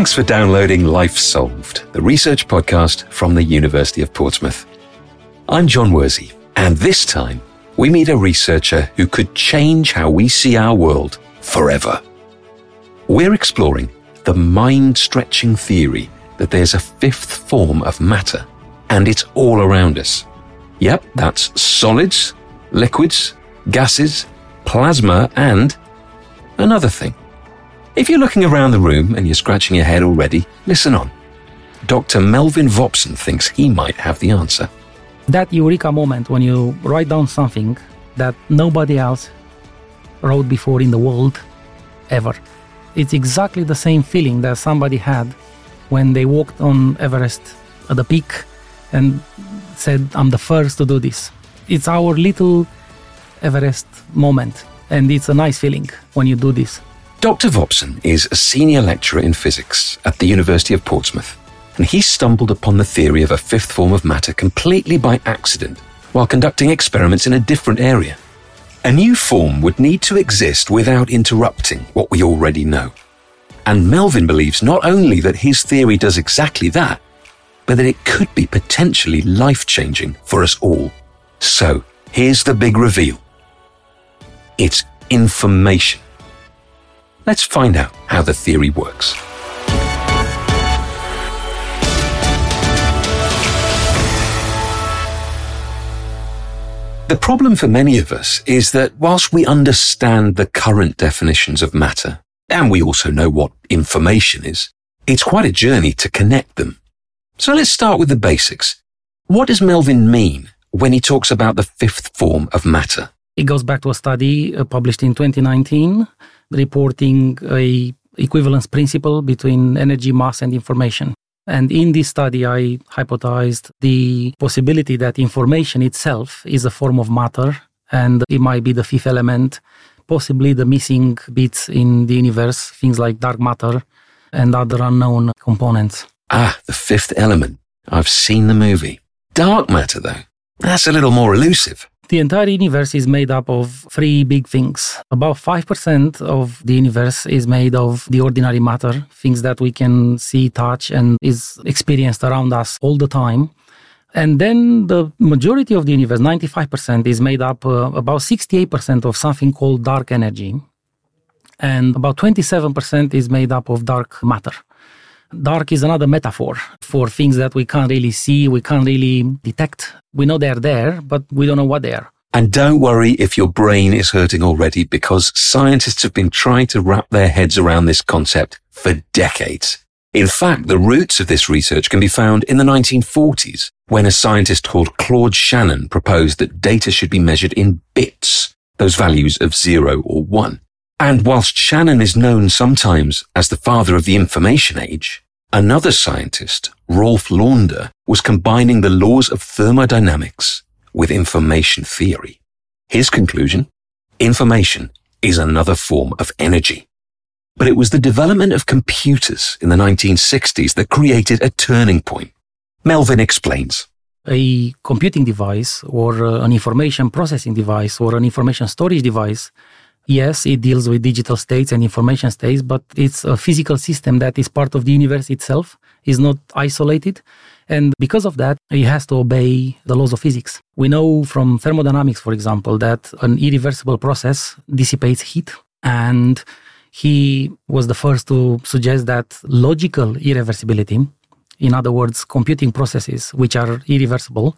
Thanks for downloading Life Solved, the research podcast from the University of Portsmouth. I'm John Worsey, and this time we meet a researcher who could change how we see our world forever. We're exploring the mind stretching theory that there's a fifth form of matter, and it's all around us. Yep, that's solids, liquids, gases, plasma, and another thing. If you're looking around the room and you're scratching your head already, listen on. Dr. Melvin Vopson thinks he might have the answer. That eureka moment when you write down something that nobody else wrote before in the world ever. It's exactly the same feeling that somebody had when they walked on Everest at the peak and said, I'm the first to do this. It's our little Everest moment, and it's a nice feeling when you do this. Dr. Vopson is a senior lecturer in physics at the University of Portsmouth, and he stumbled upon the theory of a fifth form of matter completely by accident while conducting experiments in a different area. A new form would need to exist without interrupting what we already know. And Melvin believes not only that his theory does exactly that, but that it could be potentially life changing for us all. So, here's the big reveal it's information. Let's find out how the theory works. The problem for many of us is that whilst we understand the current definitions of matter, and we also know what information is, it's quite a journey to connect them. So let's start with the basics. What does Melvin mean when he talks about the fifth form of matter? It goes back to a study uh, published in 2019 reporting a equivalence principle between energy, mass, and information. And in this study, I hypothesized the possibility that information itself is a form of matter and it might be the fifth element, possibly the missing bits in the universe, things like dark matter and other unknown components. Ah, the fifth element. I've seen the movie. Dark matter, though. That's a little more elusive. The entire universe is made up of three big things. About 5% of the universe is made of the ordinary matter, things that we can see, touch, and is experienced around us all the time. And then the majority of the universe, 95%, is made up uh, about 68% of something called dark energy. And about 27% is made up of dark matter. Dark is another metaphor for things that we can't really see, we can't really detect. We know they're there, but we don't know what they are. And don't worry if your brain is hurting already because scientists have been trying to wrap their heads around this concept for decades. In fact, the roots of this research can be found in the 1940s when a scientist called Claude Shannon proposed that data should be measured in bits, those values of zero or one. And whilst Shannon is known sometimes as the father of the information age, another scientist, Rolf Landauer, was combining the laws of thermodynamics with information theory. His conclusion? Information is another form of energy. But it was the development of computers in the 1960s that created a turning point. Melvin explains. A computing device or uh, an information processing device or an information storage device yes, it deals with digital states and information states, but it's a physical system that is part of the universe itself, is not isolated. And because of that, it has to obey the laws of physics. We know from thermodynamics, for example, that an irreversible process dissipates heat. And he was the first to suggest that logical irreversibility, in other words, computing processes which are irreversible,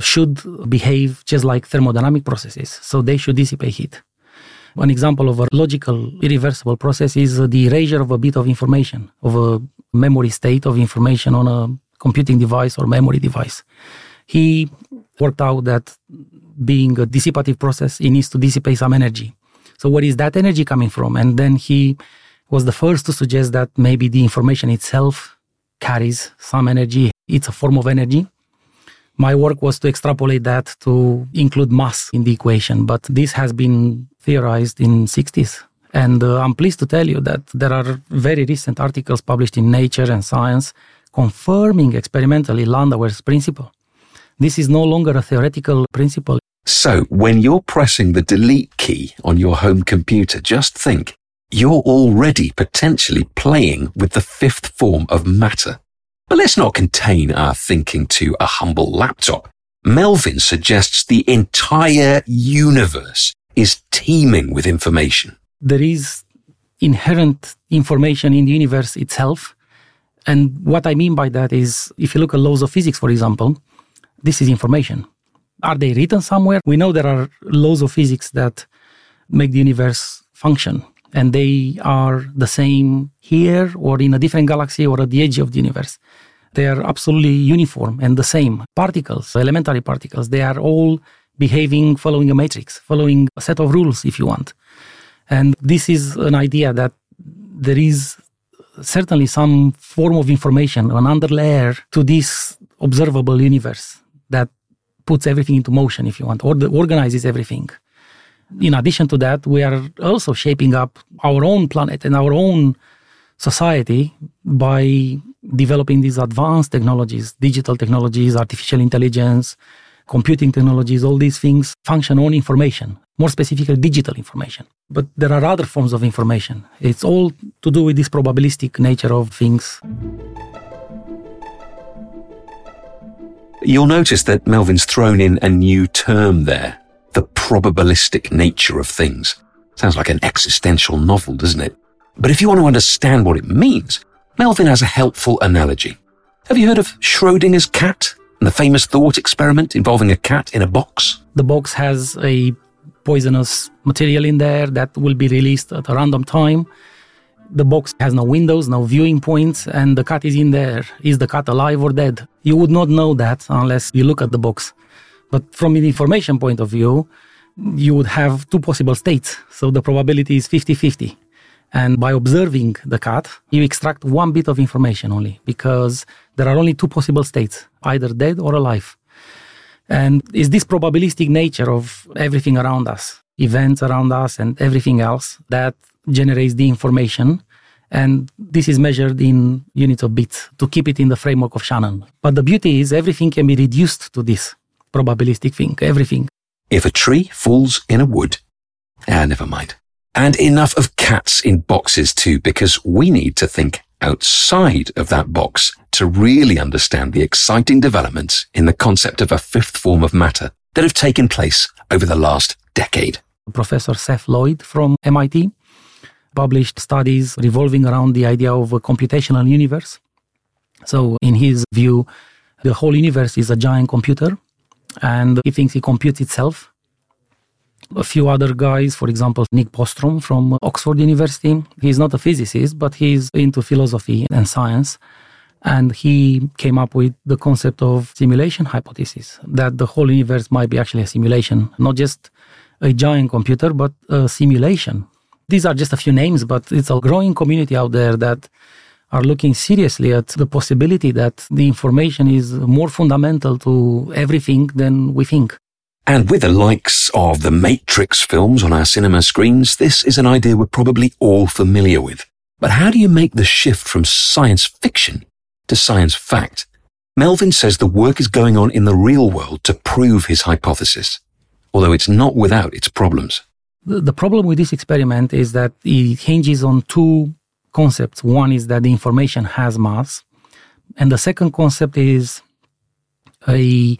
should behave just like thermodynamic processes. So they should dissipate heat. One example of a logical, irreversible process is the erasure of a bit of information, of a memory state of information on a computing device or memory device. He worked out that being a dissipative process, it needs to dissipate some energy. So where is that energy coming from? And then he was the first to suggest that maybe the information itself carries some energy. It's a form of energy. My work was to extrapolate that to include mass in the equation, but this has been theorized in 60s. And uh, I'm pleased to tell you that there are very recent articles published in Nature and Science confirming experimentally Landauer's principle. This is no longer a theoretical principle. So, when you're pressing the delete key on your home computer, just think you're already potentially playing with the fifth form of matter. But let's not contain our thinking to a humble laptop. Melvin suggests the entire universe is teeming with information. There is inherent information in the universe itself. And what I mean by that is if you look at laws of physics, for example, this is information. Are they written somewhere? We know there are laws of physics that make the universe function, and they are the same here or in a different galaxy or at the edge of the universe. They are absolutely uniform and the same. Particles, elementary particles, they are all behaving following a matrix, following a set of rules, if you want. And this is an idea that there is certainly some form of information, an underlayer to this observable universe that puts everything into motion, if you want, or organizes everything. In addition to that, we are also shaping up our own planet and our own society by developing these advanced technologies, digital technologies, artificial intelligence, computing technologies, all these things function on information, more specifically digital information. But there are other forms of information. It's all to do with this probabilistic nature of things. You'll notice that Melvin's thrown in a new term there, the probabilistic nature of things. Sounds like an existential novel, doesn't it? But if you want to understand what it means, Melvin has a helpful analogy. Have you heard of Schrodinger's cat and the famous thought experiment involving a cat in a box? The box has a poisonous material in there that will be released at a random time the box has no windows, no viewing points, and the cat is in there. Is the cat alive or dead? You would not know that unless you look at the box. But from an information point of view, you would have two possible states. So the probability is 50 50. And by observing the cat, you extract one bit of information only because there are only two possible states, either dead or alive. And it's this probabilistic nature of everything around us, events around us, and everything else that generates the information. And this is measured in units of bits to keep it in the framework of Shannon. But the beauty is everything can be reduced to this probabilistic thing, everything. If a tree falls in a wood, ah, never mind. And enough of cats in boxes too, because we need to think outside of that box to really understand the exciting developments in the concept of a fifth form of matter that have taken place over the last decade. Professor Seth Lloyd from MIT published studies revolving around the idea of a computational universe. So, in his view, the whole universe is a giant computer, and he thinks it computes itself. A few other guys, for example, Nick Bostrom from Oxford University, he's not a physicist, but he's into philosophy and science. And he came up with the concept of simulation hypothesis that the whole universe might be actually a simulation, not just a giant computer, but a simulation these are just a few names, but it's a growing community out there that are looking seriously at the possibility that the information is more fundamental to everything than we think. And with the likes of the Matrix films on our cinema screens, this is an idea we're probably all familiar with. But how do you make the shift from science fiction to science fact? Melvin says the work is going on in the real world to prove his hypothesis, although it's not without its problems. The problem with this experiment is that it hinges on two concepts. One is that the information has mass, and the second concept is a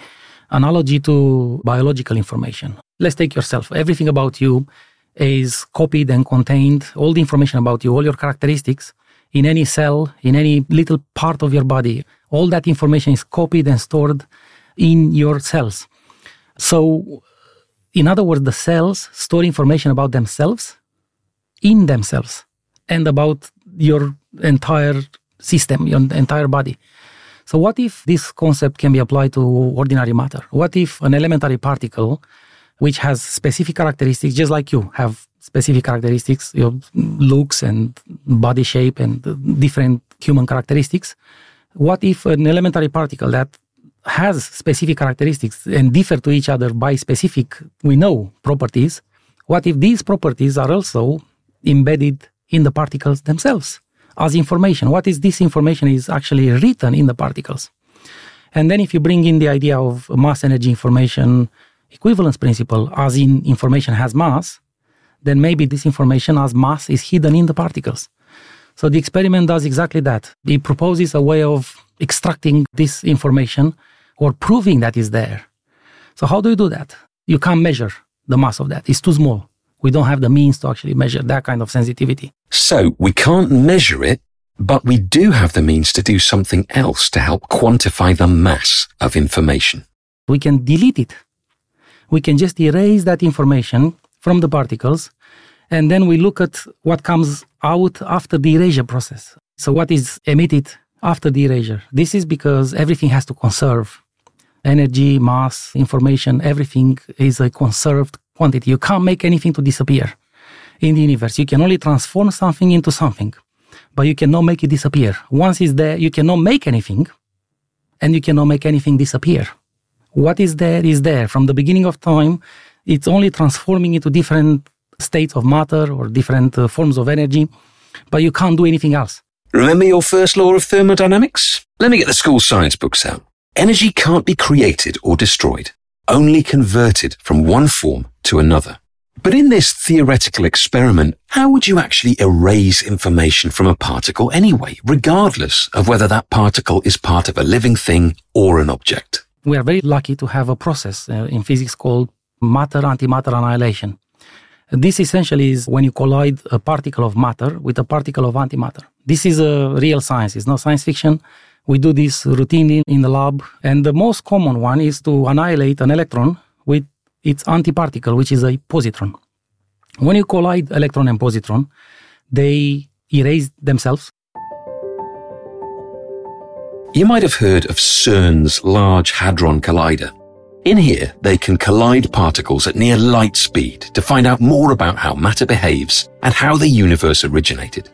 analogy to biological information. Let's take yourself. Everything about you is copied and contained, all the information about you, all your characteristics in any cell, in any little part of your body. All that information is copied and stored in your cells. So in other words, the cells store information about themselves in themselves and about your entire system, your entire body. So, what if this concept can be applied to ordinary matter? What if an elementary particle, which has specific characteristics, just like you have specific characteristics, your looks and body shape and different human characteristics, what if an elementary particle that has specific characteristics and differ to each other by specific, we know, properties, what if these properties are also embedded in the particles themselves as information? What is this information is actually written in the particles? And then if you bring in the idea of mass energy information equivalence principle, as in information has mass, then maybe this information as mass is hidden in the particles. So the experiment does exactly that. It proposes a way of extracting this information or proving that is there. So how do you do that? You can't measure the mass of that. It's too small. We don't have the means to actually measure that kind of sensitivity. So we can't measure it, but we do have the means to do something else to help quantify the mass of information. We can delete it. We can just erase that information from the particles, and then we look at what comes out after the erasure process. So, what is emitted after the erasure? This is because everything has to conserve energy, mass, information, everything is a conserved quantity. You can't make anything to disappear in the universe. You can only transform something into something, but you cannot make it disappear. Once it's there, you cannot make anything, and you cannot make anything disappear. What is there is there. From the beginning of time, it's only transforming into different states of matter or different uh, forms of energy, but you can't do anything else. Remember your first law of thermodynamics? Let me get the school science books out. Energy can't be created or destroyed, only converted from one form to another. But in this theoretical experiment, how would you actually erase information from a particle anyway, regardless of whether that particle is part of a living thing or an object? We are very lucky to have a process uh, in physics called matter antimatter annihilation. This essentially is when you collide a particle of matter with a particle of antimatter. This is a real science, it's not science fiction. We do this routinely in the lab. And the most common one is to annihilate an electron with its antiparticle, which is a positron. When you collide electron and positron, they erase themselves. You might have heard of CERN's Large Hadron Collider. In here, they can collide particles at near light speed to find out more about how matter behaves and how the universe originated.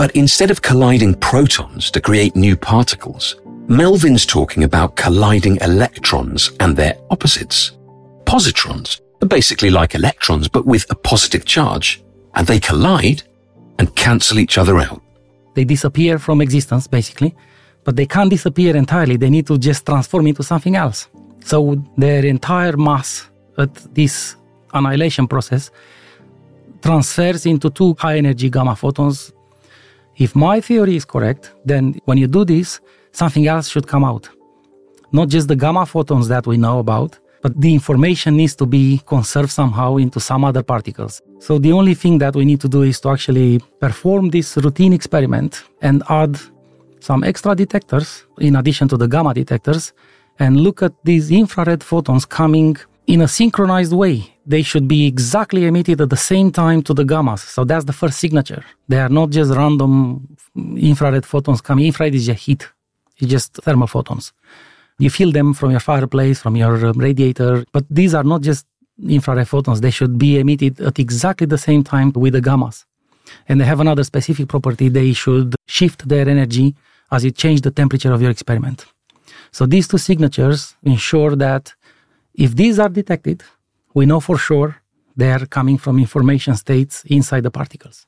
But instead of colliding protons to create new particles, Melvin's talking about colliding electrons and their opposites. Positrons are basically like electrons but with a positive charge, and they collide and cancel each other out. They disappear from existence, basically, but they can't disappear entirely. They need to just transform into something else. So their entire mass at this annihilation process transfers into two high energy gamma photons if my theory is correct, then when you do this, something else should come out. Not just the gamma photons that we know about, but the information needs to be conserved somehow into some other particles. So the only thing that we need to do is to actually perform this routine experiment and add some extra detectors in addition to the gamma detectors and look at these infrared photons coming in a synchronized way. They should be exactly emitted at the same time to the gammas. So that's the first signature. They are not just random infrared photons coming. Infrared is just heat. It's just thermal photons. You feel them from your fireplace, from your um, radiator, but these are not just infrared photons. They should be emitted at exactly the same time with the gammas. And they have another specific property. They should shift their energy as you change the temperature of your experiment. So these two signatures ensure that if these are detected, we know for sure they are coming from information states inside the particles.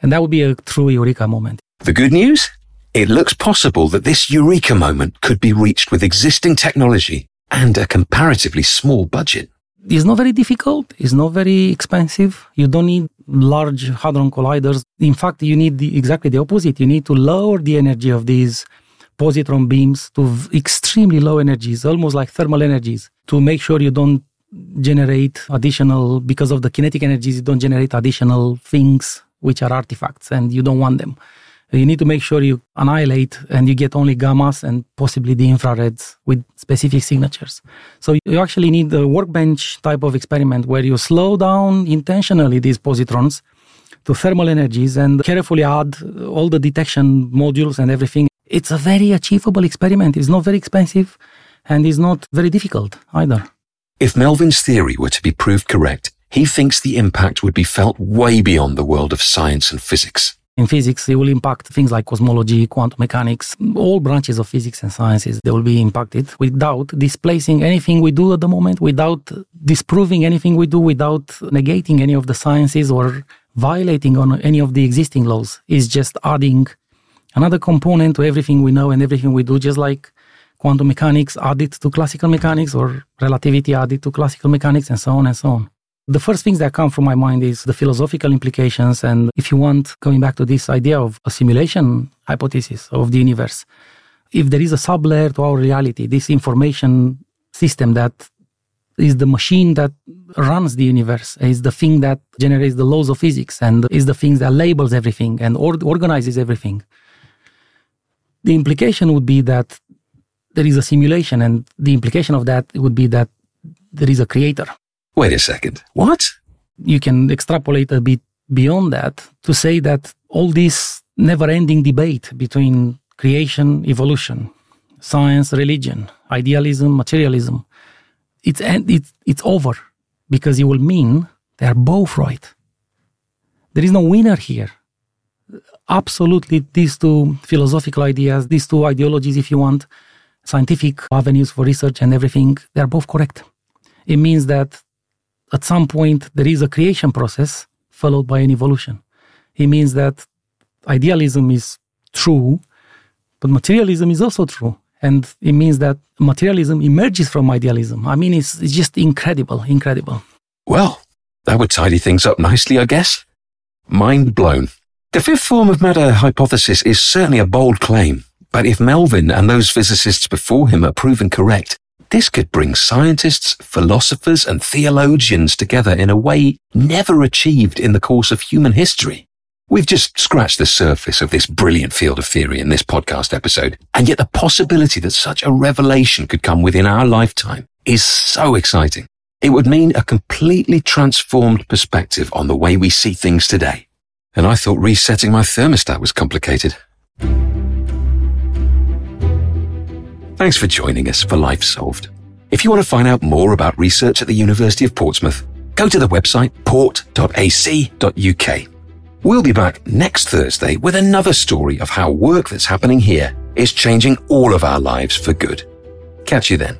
And that would be a true eureka moment. The good news? It looks possible that this eureka moment could be reached with existing technology and a comparatively small budget. It's not very difficult. It's not very expensive. You don't need large hadron colliders. In fact, you need the, exactly the opposite. You need to lower the energy of these positron beams to extremely low energies, almost like thermal energies, to make sure you don't generate additional, because of the kinetic energies, you don't generate additional things which are artifacts and you don't want them. You need to make sure you annihilate and you get only gammas and possibly the infrareds with specific signatures. So you actually need a workbench type of experiment where you slow down intentionally these positrons to thermal energies and carefully add all the detection modules and everything it's a very achievable experiment. It's not very expensive and it's not very difficult either. If Melvin's theory were to be proved correct, he thinks the impact would be felt way beyond the world of science and physics. In physics, it will impact things like cosmology, quantum mechanics, all branches of physics and sciences, they will be impacted without displacing anything we do at the moment, without disproving anything we do, without negating any of the sciences or violating on any of the existing laws. It's just adding another component to everything we know and everything we do, just like quantum mechanics added to classical mechanics or relativity added to classical mechanics and so on and so on. The first things that come from my mind is the philosophical implications. And if you want, going back to this idea of a simulation hypothesis of the universe, if there is a sublayer to our reality, this information system that is the machine that runs the universe, is the thing that generates the laws of physics, and is the thing that labels everything and or- organizes everything. The implication would be that there is a simulation, and the implication of that would be that there is a creator. Wait a second. What? You can extrapolate a bit beyond that to say that all this never ending debate between creation, evolution, science, religion, idealism, materialism, it's, it's, it's over because it will mean they are both right. There is no winner here. Absolutely, these two philosophical ideas, these two ideologies, if you want, scientific avenues for research and everything, they are both correct. It means that at some point there is a creation process followed by an evolution. It means that idealism is true, but materialism is also true. And it means that materialism emerges from idealism. I mean, it's, it's just incredible, incredible. Well, that would tidy things up nicely, I guess. Mind blown. The fifth form of matter hypothesis is certainly a bold claim, but if Melvin and those physicists before him are proven correct, this could bring scientists, philosophers, and theologians together in a way never achieved in the course of human history. We've just scratched the surface of this brilliant field of theory in this podcast episode, and yet the possibility that such a revelation could come within our lifetime is so exciting. It would mean a completely transformed perspective on the way we see things today. And I thought resetting my thermostat was complicated. Thanks for joining us for Life Solved. If you want to find out more about research at the University of Portsmouth, go to the website port.ac.uk. We'll be back next Thursday with another story of how work that's happening here is changing all of our lives for good. Catch you then.